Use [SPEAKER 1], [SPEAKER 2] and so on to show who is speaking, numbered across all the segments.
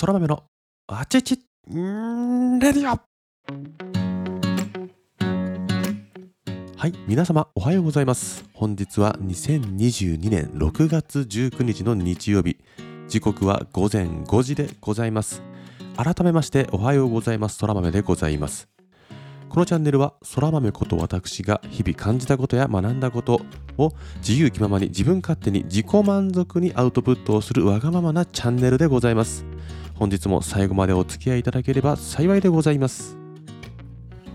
[SPEAKER 1] 空豆のあちちんレディオ。はい皆様おはようございます。本日は2022年6月19日の日曜日。時刻は午前5時でございます。改めましておはようございます。空豆でございます。このチャンネルは空豆こと私が日々感じたことや学んだことを自由気ままに自分勝手に自己満足にアウトプットをするわがままなチャンネルでございます。本日も最後までお付き合いいただければ幸いでございます。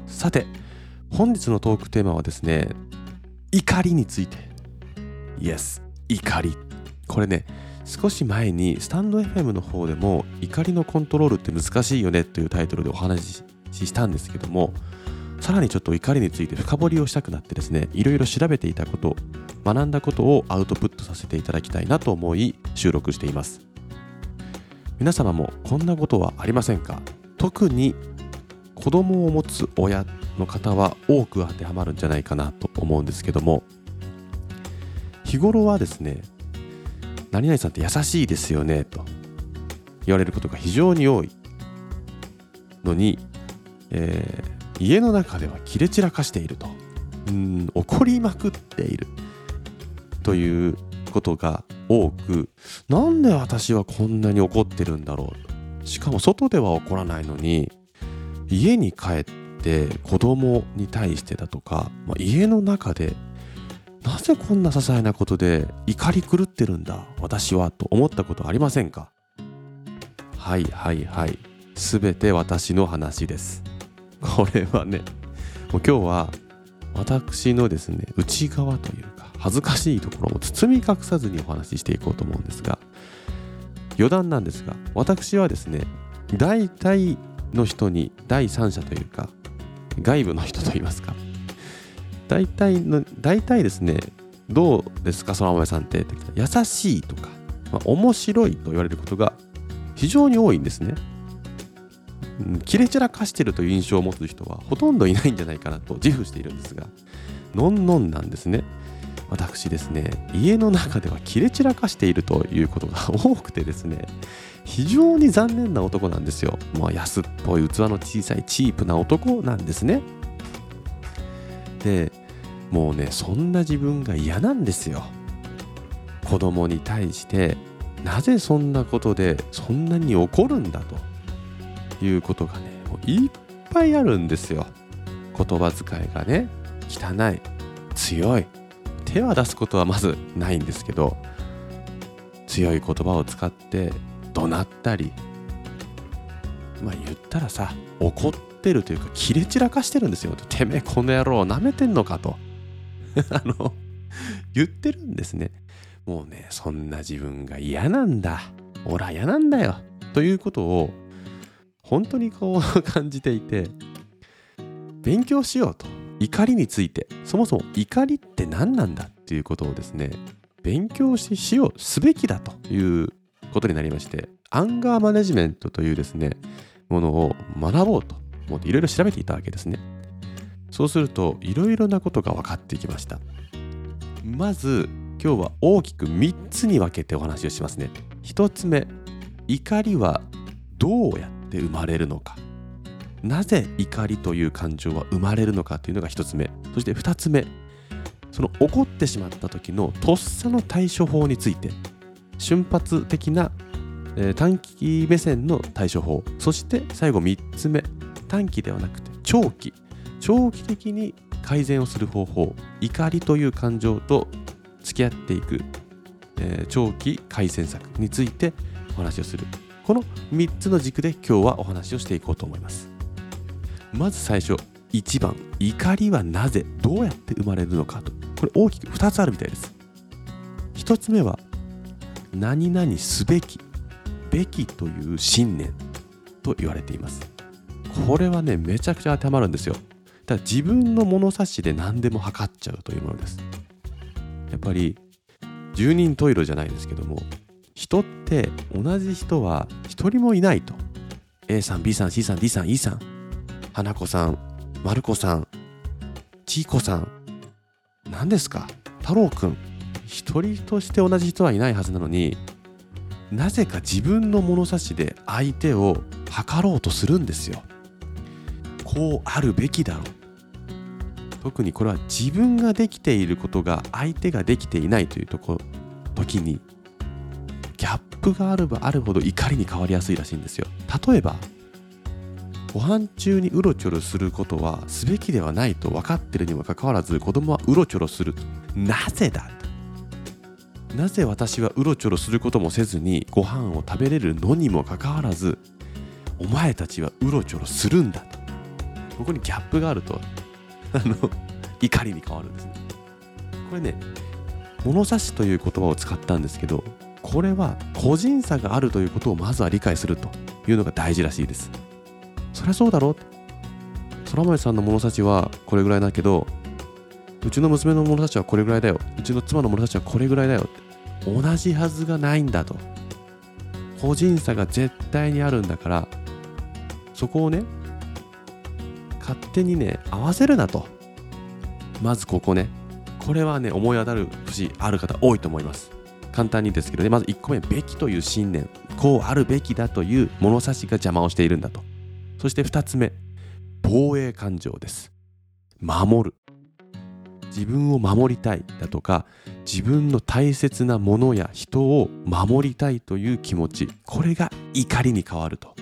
[SPEAKER 1] さて本日のトークテーマはですね怒りについて。Yes 怒り。これね少し前にスタンド FM の方でも怒りのコントロールって難しいよねというタイトルでお話ししたんですけどもさらにちょっと怒りについて深掘りをしたくなってですねいろいろ調べていたこと学んだことをアウトプットさせていただきたいなと思い収録しています。皆様もこんなことはありませんか？特に子供を持つ親の方は多く当てはまるんじゃないかなと思うんですけども。日頃はですね何々さんって優しいですよねと言われることが非常に多いのに、えー家の中では切れ散らかしていると。うん怒りまくっているということが多くなんで私はこんなに怒ってるんだろうしかも外では怒らないのに家に帰って子供に対してだとか、まあ、家の中でなぜこんな些細なことで怒り狂ってるんだ私はと思ったことありませんか？はいはいはい。全て私の話です。これはねもう今日は私のですね内側という恥ずかしいところを包み隠さずにお話ししていこうと思うんですが余談なんですが私はですね大体の人に第三者というか外部の人といいますか大体の大体ですねどうですか空豆さんって優しいとか、まあ、面白いと言われることが非常に多いんですね。切れ散らかしてるという印象を持つ人はほとんどいないんじゃないかなと自負しているんですがのんのんなんですね。私ですね家の中では切れ散らかしているということが 多くてですね非常に残念な男なんですよ。まあ安っぽい器の小さいチープな男なんですね。でもうねそんな自分が嫌なんですよ。子供に対してなぜそんなことでそんなに怒るんだと。いうことがねもういっぱいあるんですよ。言葉遣いがね汚い強い。手は出すことはまずないんですけど強い言葉を使って怒鳴ったりまあ言ったらさ怒ってるというか切れ散らかしてるんですよ。てめえこの野郎なめてんのかと。あの言ってるんですね。もうねそんな自分が嫌なんだ。俺は嫌なんだよ。ということを本当にこう 感じていて勉強しようと。怒りについて。そもそも怒りって何なんだっていうことをですね勉強ししようすべきだということになりましてアンガーマネジメントというですねものを学ぼうと思っていろいろ調べていたわけですね。そうするといろいろなことが分かってきました。まず今日は大きく3つに分けてお話をしますね。1つ目怒りはどうやって生まれるのか。なぜ怒りという感情は生まれるのかというのが1つ目。そして2つ目。その怒ってしまった時のとっさの対処法について瞬発的な、えー、短期目線の対処法。そして最後3つ目。短期ではなくて長期。長期的に改善をする方法。怒りという感情と付き合っていく、えー、長期改善策についてお話をする。この3つの軸で今日はお話をしていこうと思います。まず最初1番怒りはなぜどうやって生まれるのかと。これ大きく2つあるみたいです。1つ目は何々すべきべきという信念と言われています。これはねめちゃくちゃ当てはまるんですよ。ただ自分の物差しで何でも測っちゃうというものです。やっぱり十人十色じゃないですけども人って同じ人は一人もいないと。A さん B さん C さん D さん E さん。花子さん丸子さんちいこさん何ですか？太郎くん。一人として同じ人はいないはずなのになぜか自分の物差しで相手を測ろうとするんですよ。こうあるべきだろう。特にこれは自分ができていることが相手ができていないというとこ時にギャップがあればあるほど怒りに変わりやすいらしいんですよ。例えばご飯中にうろちょろすることはすべきではないと分かってるにもかかわらず子供はうろちょろするなぜだなぜ私はうろちょろすることもせずにご飯を食べれるのにもかかわらずお前たちはうろちょろするんだと。ここにギャップがあると あの怒りに変わるんですね。これね物差しという言葉を使ったんですけどこれは個人差があるということをまずは理解するというのが大事らしいです。そりゃそうだろ空豆さんの物差しはこれぐらいだけどうちの娘の物差しはこれぐらいだよ。うちの妻の物差しはこれぐらいだよ同じはずがないんだと。個人差が絶対にあるんだからそこをね勝手にね合わせるなと。まずここね。これはね思い当たる節ある方多いと思います。簡単にですけどね。まず1個目べきという信念。こうあるべきだという物差しが邪魔をしているんだと。そして2つ目防衛感情です。守る。自分を守りたいだとか自分の大切なものや人を守りたいという気持ちこれが怒りに変わると。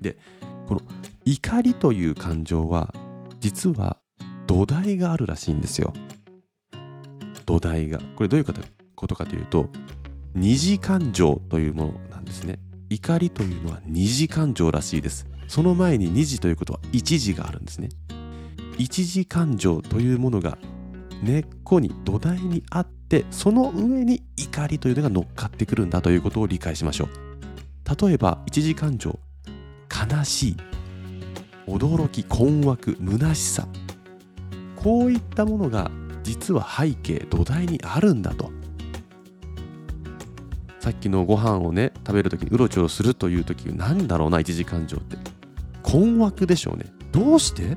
[SPEAKER 1] でこの怒りという感情は実は土台があるらしいんですよ。土台が。これどういうことかというと二次感情というものなんですね。怒りというのは二次感情らしいです。その前に二次ということは一次があるんですね。一次感情というものが根っこに土台にあってその上に怒りというのが乗っかってくるんだということを理解しましょう。例えば一次感情悲しい驚き困惑虚しさ。こういったものが実は背景土台にあるんだと。さっきのご飯をね食べる時にうろちょろするという時何だろうな一時感情って。困惑でしょうね。どうして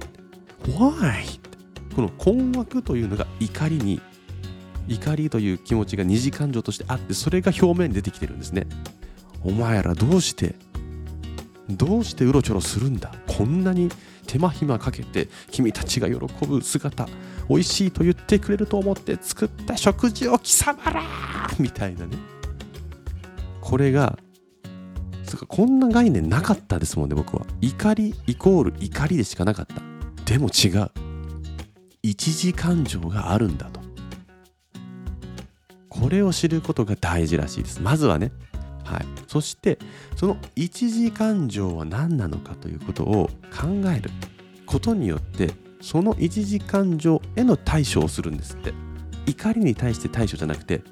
[SPEAKER 1] ?Why? この困惑というのが怒りに怒りという気持ちが二次感情としてあってそれが表面に出てきてるんですね。お前らどうして？どうしてうろちょろするんだ？こんなに手間暇かけて君たちが喜ぶ姿美味しいと言ってくれると思って作った食事を貴様らみたいなね。これがこんな概念なかったですもんね僕は。怒りイコール怒りでしかなかった。でも違う。一時感情があるんだと。これを知ることが大事らしいです。まずはね。はい、そしてその一時感情は何なのかということを考える。ことによってその一時感情への対処をするんですって。怒りに対して対処じゃなくて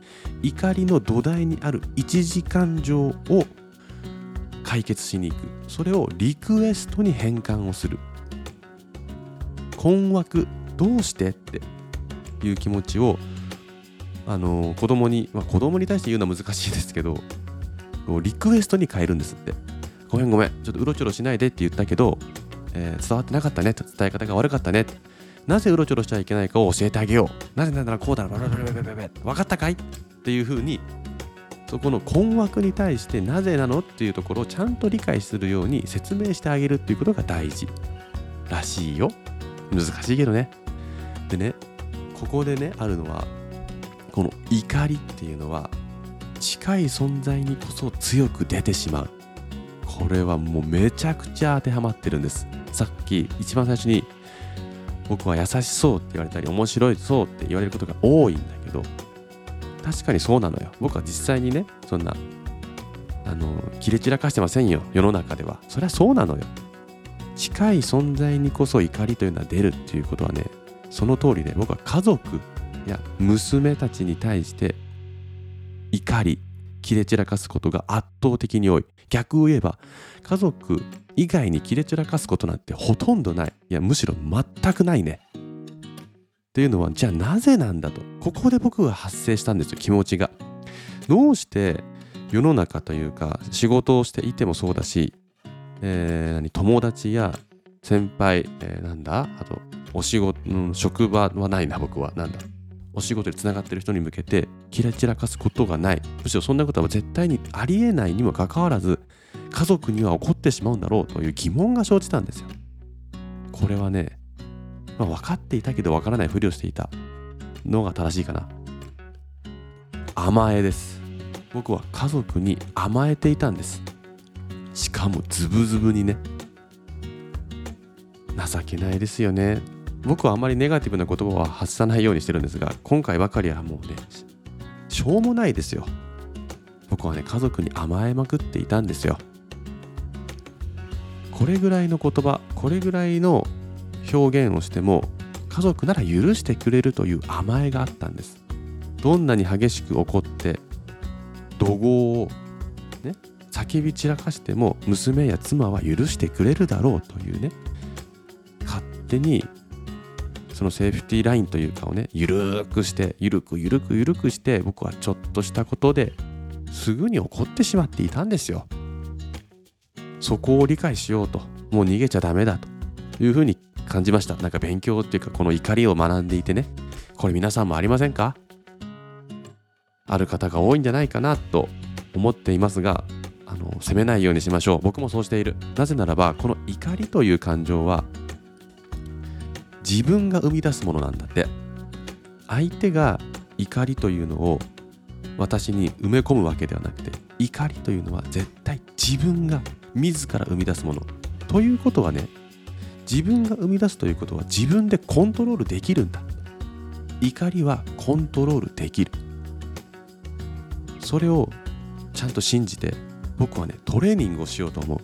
[SPEAKER 1] 怒りの土台にある一時感情を解決しに行く。それをリクエストに変換をする。困惑どうしてっていう気持ちをあの子供に、まあ、子供に対して言うのは難しいですけどリクエストに変えるんですって。ごめんごめん。ちょっとうろちょろしないでって言ったけど、えー、伝わってなかったね伝え方が悪かったねなぜうろちょろしちゃいけないかを教えてあげよう。なぜならこうだろう。分かったかいっていうふうにそこの困惑に対してなぜなのっていうところをちゃんと理解するように説明してあげるっていうことが大事らしいよ。難しいけどね。でねここでねあるのはこの怒りっていうのは近い存在にこそ強く出てしまう。これはもうめちゃくちゃ当てはまってるんです。さっき一番最初に僕は優しそうって言われたり面白いそうって言われることが多いんだけど確かにそうなのよ。僕は実際にねそんなあの切れ散らかしてませんよ。世の中では。そりゃそうなのよ。近い存在にこそ怒りというのは出るっていうことはねその通りで僕は家族や娘たちに対して怒り切れ散らかすことが圧倒的に多い。逆を言えば家族以外に切れ散らかすことなんてほとんどない。いやむしろ全くないね。っていうのはじゃあなぜなんだと。ここで僕は発生したんですよ気持ちが。どうして世の中というか仕事をしていてもそうだし、えー、何友達や先輩、えー、なんだあとお仕事、うん、職場はないな僕は。なんだ。お仕事でつながってる人に向けてキラ散らかすことがない。むしろそんなことは絶対にありえないにもかかわらず家族には起こってしまうんだろうという疑問が生じたんですよ。これはね、まあ、分かっていたけど分からないふりをしていた。のが正しいかな。甘えです。僕は家族に甘えていたんです。しかもズブズブにね。情けないですよね。僕はあまりネガティブな言葉は発さないようにしてるんですが今回ばかりはもうねしょうもないですよ。僕はね家族に甘えまくっていたんですよ。これぐらいの言葉これぐらいの表現をしても家族なら許してくれるという甘えがあったんです。どんなに激しく怒って怒号をね叫び散らかしても娘や妻は許してくれるだろうというね勝手にそのセーフティーラインというかをねゆるくしてゆるくゆるくゆるくして僕はちょっとしたことですぐに怒ってしまっていたんですよ。そこを理解しようともう逃げちゃダメだというふうに感じました。なんか勉強っていうかこの怒りを学んでいてね。これ皆さんもありませんか？ある方が多いんじゃないかなと思っていますがあの責めないようにしましょう。僕もそうしている。なぜならばこの怒りという感情は自分が生み出すものなんだって。相手が怒りというのを私に埋め込むわけではなくて怒りというのは絶対自分が自ら生み出すもの。ということはね自分が生み出すということは自分でコントロールできるんだ。怒りはコントロールできる。それをちゃんと信じて僕はねトレーニングをしようと思う。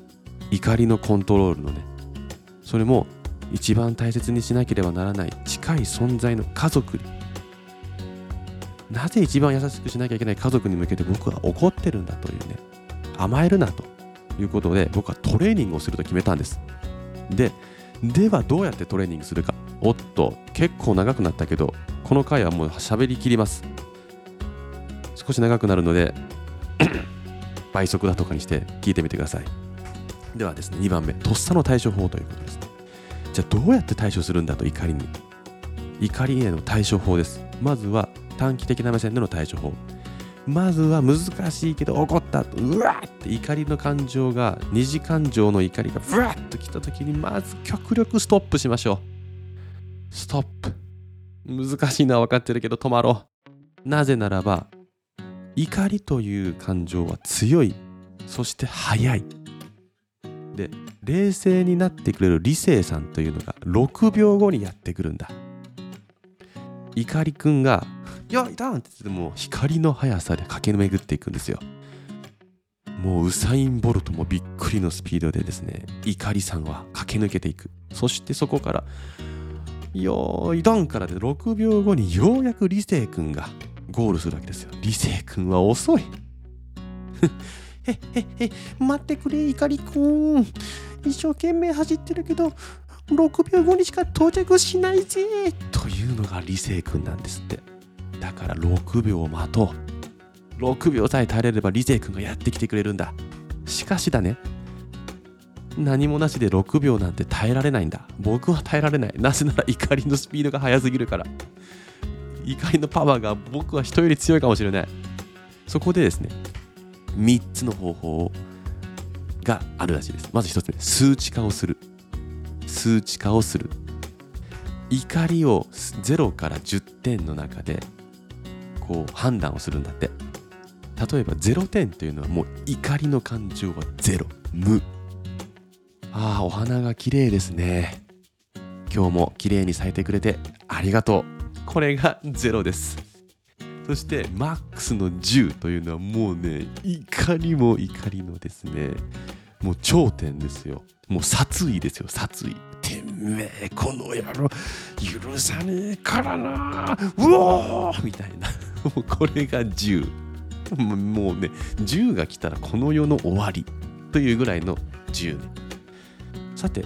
[SPEAKER 1] 怒りのコントロールのね。それも一番大切にしなければならない。近い存在の家族に。なぜ一番優しくしなきゃいけない家族に向けて僕は怒ってるんだというね。甘えるなということで僕はトレーニングをすると決めたんです。でではどうやってトレーニングするか。おっと結構長くなったけどこの回はもう喋りきります。少し長くなるので 倍速だとかにして聞いてみてください。ではですね2番目とっさの対処法ということですじゃあどうやって対処するんだと怒りに。怒りへの対処法です。まずは短期的な目線での対処法。まずは難しいけど怒ったとうわーって怒りの感情が二次感情の怒りがブワッときた時にまず極力ストップしましょう。ストップ。難しいのは分かってるけど止まろう。なぜならば怒りという感情は強い。そして速い。で冷静になってくれる理性さんというのが6秒後にやってくるんだ。怒りくんが「よいたん!」って言っても光の速さで駆け巡っていくんですよ。もうウサイン・ボルトもびっくりのスピードでですね怒りさんは駆け抜けていく。そしてそこから「よーいドン!」からで6秒後にようやく理性くんがゴールするわけですよ。理性くんは遅い。へっへっへ待ってくれ怒りくん。一生懸命走ってるけど6秒後にしか到着しないぜ。というのが理性くんなんですって。だから6秒待とう。6秒さえ耐えれれば理性くんがやってきてくれるんだ。しかしだね。何もなしで6秒なんて耐えられないんだ。僕は耐えられない。なぜなら怒りのスピードが速すぎるから。怒りのパワーが僕は人より強いかもしれない。そこでですね3つの方法があるらしいです。まず1つ目数値化をする。数値化をする。怒りを0から10点の中でこう判断をするんだって。例えば0点というのはもう怒りの感情は0無。ああお花が綺麗ですね。今日も綺麗に咲いてくれてありがとう。これが0です。そしてマックスの10というのはもうね怒りも怒りのですね。もう頂点ですよ。もう殺意ですよ殺意。てめえこの野郎許さねえからな。うおーみたいな。もうこれが10もうね10が来たらこの世の終わりというぐらいの10ね。さて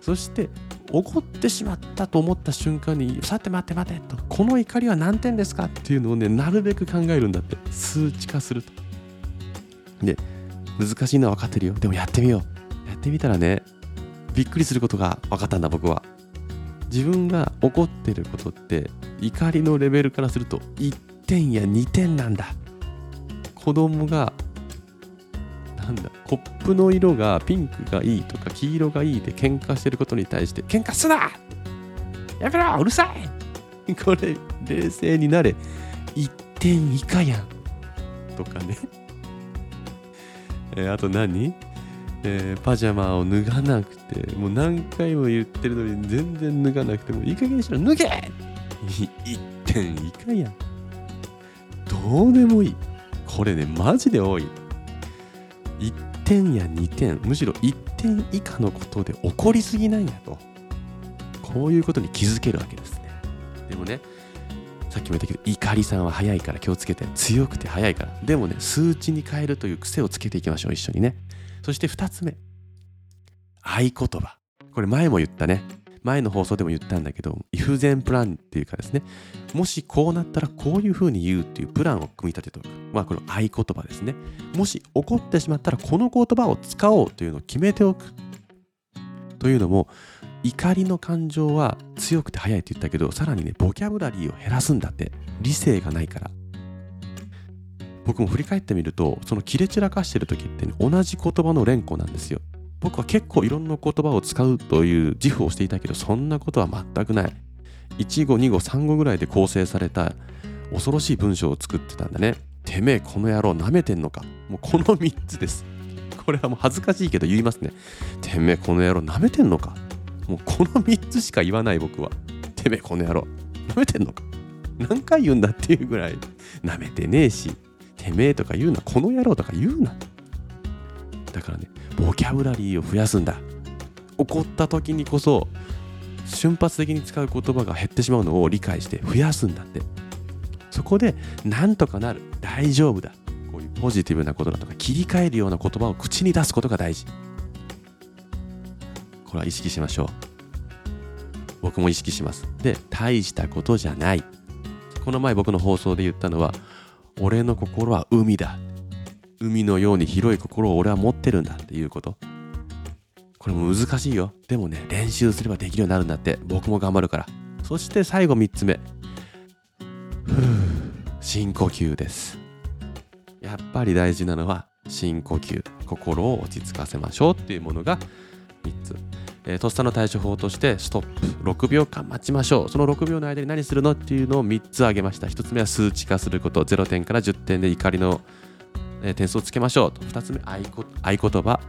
[SPEAKER 1] そして怒ってしまったと思った瞬間にさて待って待てとこの怒りは何点ですかっていうのをねなるべく考えるんだって。数値化すると。で難しいのは分かってるよ。でもやってみよう。やってみたらねびっくりすることが分かったんだ僕は。自分が怒ってることって怒りのレベルからすると1点や2点なんだ。子供がなんだコップの色がピンクがいいとか黄色がいいで喧嘩してることに対して喧嘩すな!やめろ!うるさい!これ冷静になれ。1点以下やん。とかね。えーあと何?えーパジャマを脱がなくてもう何回も言ってるのに全然脱がなくてもいい加減にしろ。脱げ !1 点以下やん。どうでもいい。これねマジで多い。1点や2点むしろ1点以下のことで怒りすぎなんやと。こういうことに気づけるわけですね。でもねさっきも言ったけど怒りさんは早いから気をつけて強くて早いから。でもね数値に変えるという癖をつけていきましょう一緒にね。そして2つ目。合言葉。これ前も言ったね。前の放送でも言ったんだけど if then プランっていうかですねもしこうなったらこういうふうに言うっていうプランを組み立てておく。まあこの合言葉ですね。もし怒ってしまったらこの言葉を使おうというのを決めておく。というのも怒りの感情は強くて速いって言ったけどさらにねボキャブラリーを減らすんだって。理性がないから。僕も振り返ってみるとその切れ散らかしてる時って、ね、同じ言葉の連呼なんですよ。僕は結構いろんな言葉を使うという自負をしていたけどそんなことは全くない。1語2語3語ぐらいで構成された恐ろしい文章を作ってたんだね。てめえこの野郎舐めてんのか。もうこの3つです。これはもう恥ずかしいけど言いますね。てめえこの野郎舐めてんのか。もうこの3つしか言わない僕は。てめえこの野郎舐めてんのか。何回言うんだっていうぐらい。舐めてねえし。てめえとか言うな。この野郎とか言うな。だからねボキャブラリーを増やすんだ。怒った時にこそ瞬発的に使う言葉が減ってしまうのを理解して増やすんだって。そこでなんとかなる。大丈夫だ。こういうポジティブなことだとか切り替えるような言葉を口に出すことが大事。これは意識しましょう。僕も意識します。で大したことじゃない。この前僕の放送で言ったのは俺の心は海だ。海のように広い心を俺は持ってるんだっていうこと。これも難しいよ。でもね練習すればできるようになるんだって。僕も頑張るから。そして最後3つ目。深呼吸です。やっぱり大事なのは深呼吸。心を落ち着かせましょうっていうものが3つ、えーとっさの対処法としてストップ。6秒間待ちましょう。その6秒の間に何するのっていうのを3つ挙げました。1つ目は数値化すること。0点から10点で怒りの、えー点数をつけましょうと。2つ目合言葉、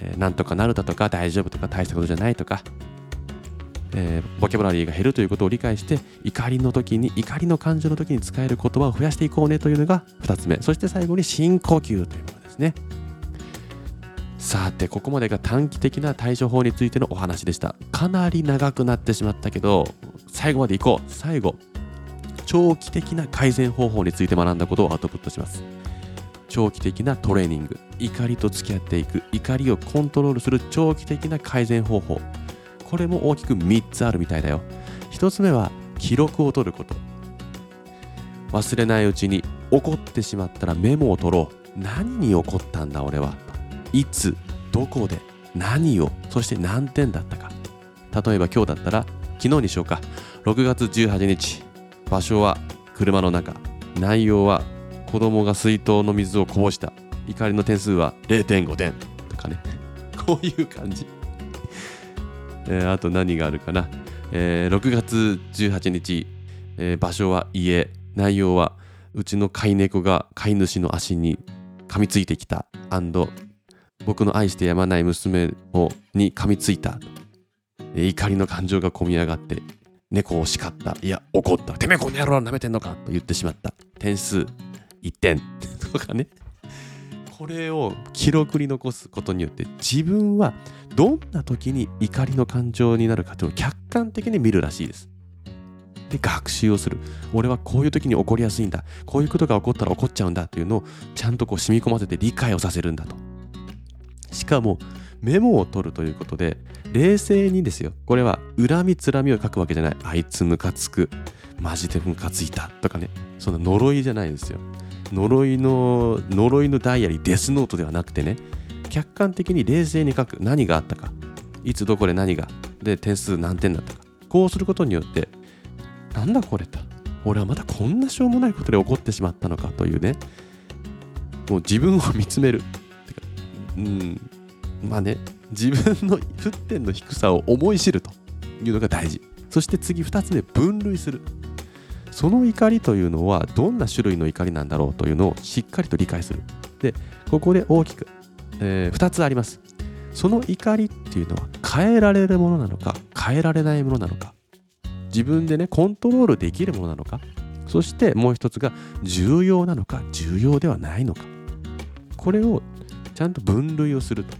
[SPEAKER 1] えーなんとかなるだとか大丈夫とか大したことじゃないとか。えーボキャブラリーが減るということを理解して怒りの時に怒りの感情の時に使える言葉を増やしていこうねというのが2つ目。そして最後に深呼吸というものですね。さてここまでが短期的な対処法についてのお話でした。かなり長くなってしまったけど最後までいこう。最後長期的な改善方法について学んだことをアウトプットします。長期的なトレーニング怒りと付き合っていく怒りをコントロールする長期的な改善方法。これも大きく3つあるみたいだよ。1つ目は記録を取ること。忘れないうちに怒ってしまったらメモを取ろう。何に怒ったんだ俺は。いつどこで何をそして何点だったか。例えば今日だったら昨日にしようか。6月18日。場所は車の中。内容は子供が水筒の水をこぼした。怒りの点数は0.5点とかね。こういう感じ。えーあと何があるかな、えー6月18日、えー場所は家。内容はうちの飼い猫が飼い主の足に噛みついてきた。僕の愛してやまない娘をに噛みついた、怒りの感情がこみ上がって猫を叱った。いや怒った。てめえこの野郎舐めてんのか。と言ってしまった。点数1点。とかね。これを記録に残すことによって自分はどんな時に怒りの感情になるかというのを客観的に見るらしいです。で学習をする。俺はこういう時に起こりやすいんだ。こういうことが起こったら起こっちゃうんだというのをちゃんとこう染み込ませて理解をさせるんだと。しかもメモを取るということで冷静にですよ。これは恨みつらみを書くわけじゃない。あいつムカつく。マジでムカついた。とかね。そんな呪いじゃないですよ。呪いの呪いのダイアリーデスノートではなくてね。客観的に冷静に書く。何があったか。いつどこで何が。で点数何点だったか。こうすることによってなんだこれと。俺はまたこんなしょうもないことで怒ってしまったのかというね。もう自分を見つめる。うん。まあね。自分の沸点の低さを思い知るというのが大事。そして次2つ目分類する。その怒りというのはどんな種類の怒りなんだろうというのをしっかりと理解する。でここで大きく、えー、2つあります。その怒りっていうのは変えられるものなのか変えられないものなのか。自分でねコントロールできるものなのか。そしてもう一つが重要なのか重要ではないのか。これをちゃんと分類をすると、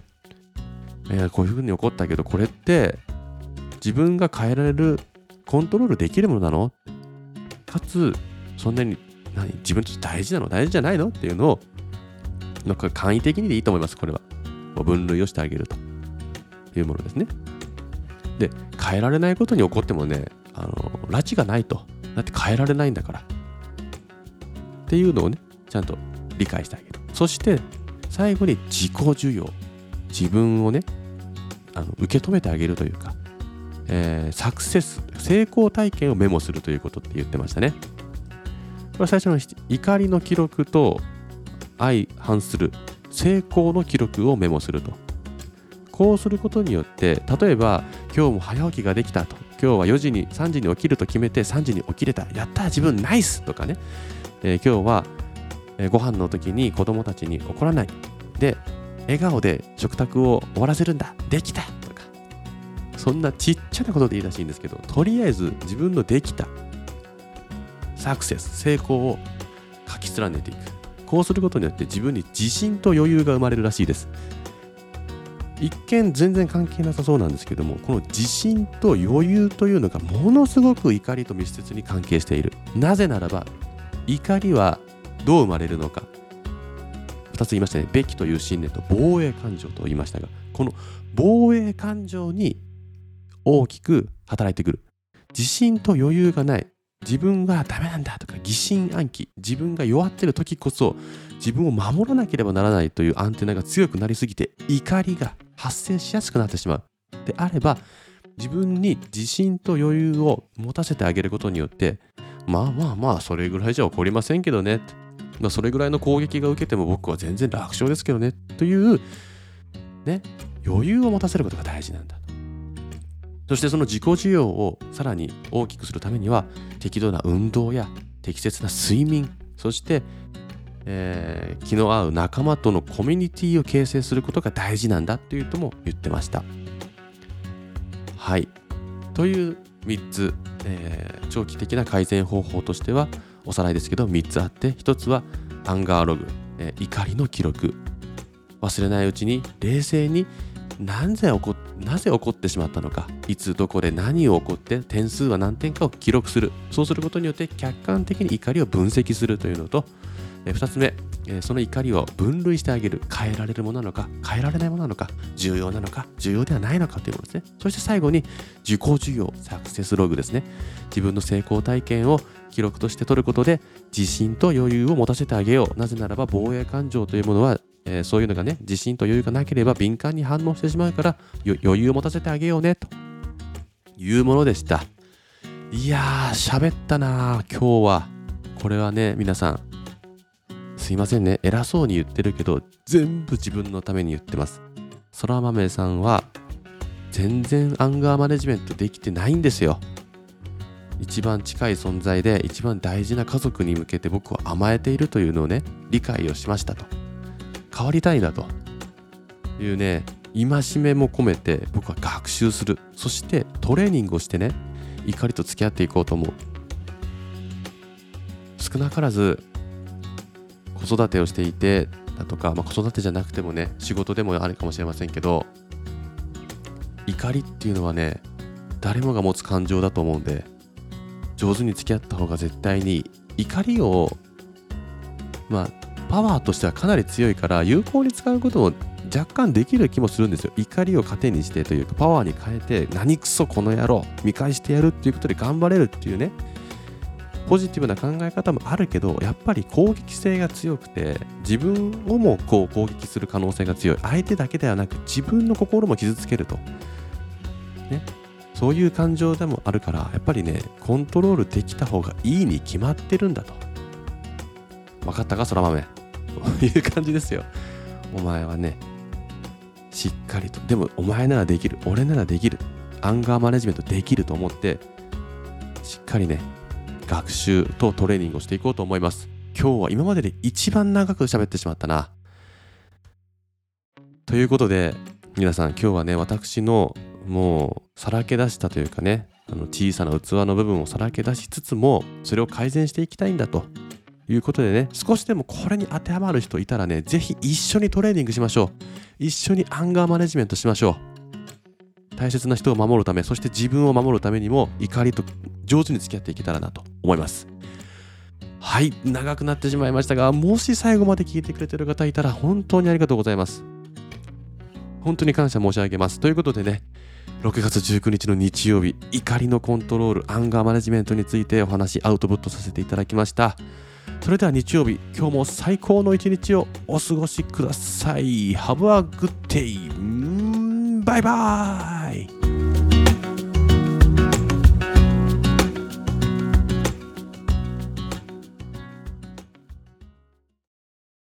[SPEAKER 1] えー、こういうふうに起こったけどこれって自分が変えられるコントロールできるものなの？かつそんなに何自分として大事なの？大事じゃないの？っていうのをなんか簡易的にでいいと思いますこれは。分類をしてあげると。いうものですね。で変えられないことに起こってもねあの拉致がないと。だって変えられないんだから。っていうのをねちゃんと理解してあげる。そして最後に自己需要。自分をねあの受け止めてあげるというか、えー、サクセス成功体験をメモするということって言ってましたね。これ最初の怒りの記録と相反する成功の記録をメモすると。こうすることによって例えば今日も早起きができたと。今日は4時に3時に起きると決めて3時に起きれた。やった自分ナイスとかね、えー、今日は、ご飯の時に子供たちに怒らない。で笑顔で食卓を終わらせるんだ。できた。とか。そんなちっちゃなことでいいらしいんですけどとりあえず自分のできた。サクセス。成功を書き連ねていく。こうすることによって自分に自信と余裕が生まれるらしいです。一見全然関係なさそうなんですけどもこの自信と余裕というのがものすごく怒りと密接に関係している。なぜならば怒りはどう生まれるのか。2つ言いましたね。べきという信念と防衛感情と言いましたがこの防衛感情に大きく働いてくる。自信と余裕がない。自分はダメなんだとか疑心暗鬼自分が弱ってる時こそ自分を守らなければならないというアンテナが強くなりすぎて怒りが発生しやすくなってしまう。であれば自分に自信と余裕を持たせてあげることによってまあまあまあそれぐらいじゃ起こりませんけどね。まあ、それぐらいの攻撃が受けても僕は全然楽勝ですけどねというね余裕を持たせることが大事なんだそしてその自己需要をさらに大きくするためには適度な運動や適切な睡眠そして、えー、気の合う仲間とのコミュニティを形成することが大事なんだというとも言ってました。はい。という3つ、えー、長期的な改善方法としてはおさらいですけど3つあって1つはアンガーログ、えー、怒りの記録。忘れないうちに冷静になぜ起こなぜ起こってしまったのかいつどこで何を起こって点数は何点かを記録する。そうすることによって客観的に怒りを分析するというのと、2つ目、えその怒りを分類してあげる変えられるものなのか変えられないものなのか重要なのか重要ではないのかというものですねそして最後に受講授業サクセスログですね自分の成功体験を記録として取ることで自信と余裕を持たせてあげようなぜならば防衛感情というものはえー、そういうのがね、自信と余裕がなければ敏感に反応してしまうから余裕を持たせてあげようね、というものでした。いやー、喋ったな今日は。これはね、皆さん、すいませんね、偉そうに言ってるけど、全部自分のために言ってます。そら豆さんは、全然アンガーマネジメントできてないんですよ。一番近い存在で一番大事な家族に向けて僕は甘えているというのをね理解をしましたと。変わりたいなと。いうね戒めも込めて僕は学習する。そしてトレーニングをしてね怒りと付き合っていこうと思う。少なからず子育てをしていてだとか、まあ、子育てじゃなくてもね仕事でもあるかもしれませんけど怒りっていうのはね誰もが持つ感情だと思うんで上手に付き合った方が絶対に怒りをまあパワーとしてはかなり強いから有効に使うことも若干できる気もするんですよ。怒りを糧にしてというかパワーに変えて何クソこの野郎見返してやるっていうことで頑張れるっていうねポジティブな考え方もあるけどやっぱり攻撃性が強くて自分をもこう攻撃する可能性が強い。相手だけではなく自分の心も傷つけると。ね。そういう感情でもあるからやっぱりねコントロールできた方がいいに決まってるんだと。分かったか？空豆。という感じですよ。お前はねしっかりと。でもお前ならできる。俺ならできる。アンガーマネジメントできると思ってしっかりね学習とトレーニングをしていこうと思います。今日は今までで一番長く喋ってしまったな。ということで皆さん今日はね私のもうさらけ出したというかねあの小さな器の部分をさらけ出しつつもそれを改善していきたいんだと。いうことでね少しでもこれに当てはまる人いたらね是非一緒にトレーニングしましょう。一緒にアンガーマネジメントしましょう。大切な人を守るためそして自分を守るためにも怒りと上手に付き合っていけたらなと。思います。はい。長くなってしまいましたがもし最後まで聞いてくれてる方いたら本当にありがとうございます。本当に感謝申し上げます。ということでね6月19日の日曜日怒りのコントロールアンガーマネジメントについてお話アウトプットさせていただきました。それでは日曜日今日も最高の一日をお過ごしください。Have a good day バイバーイ。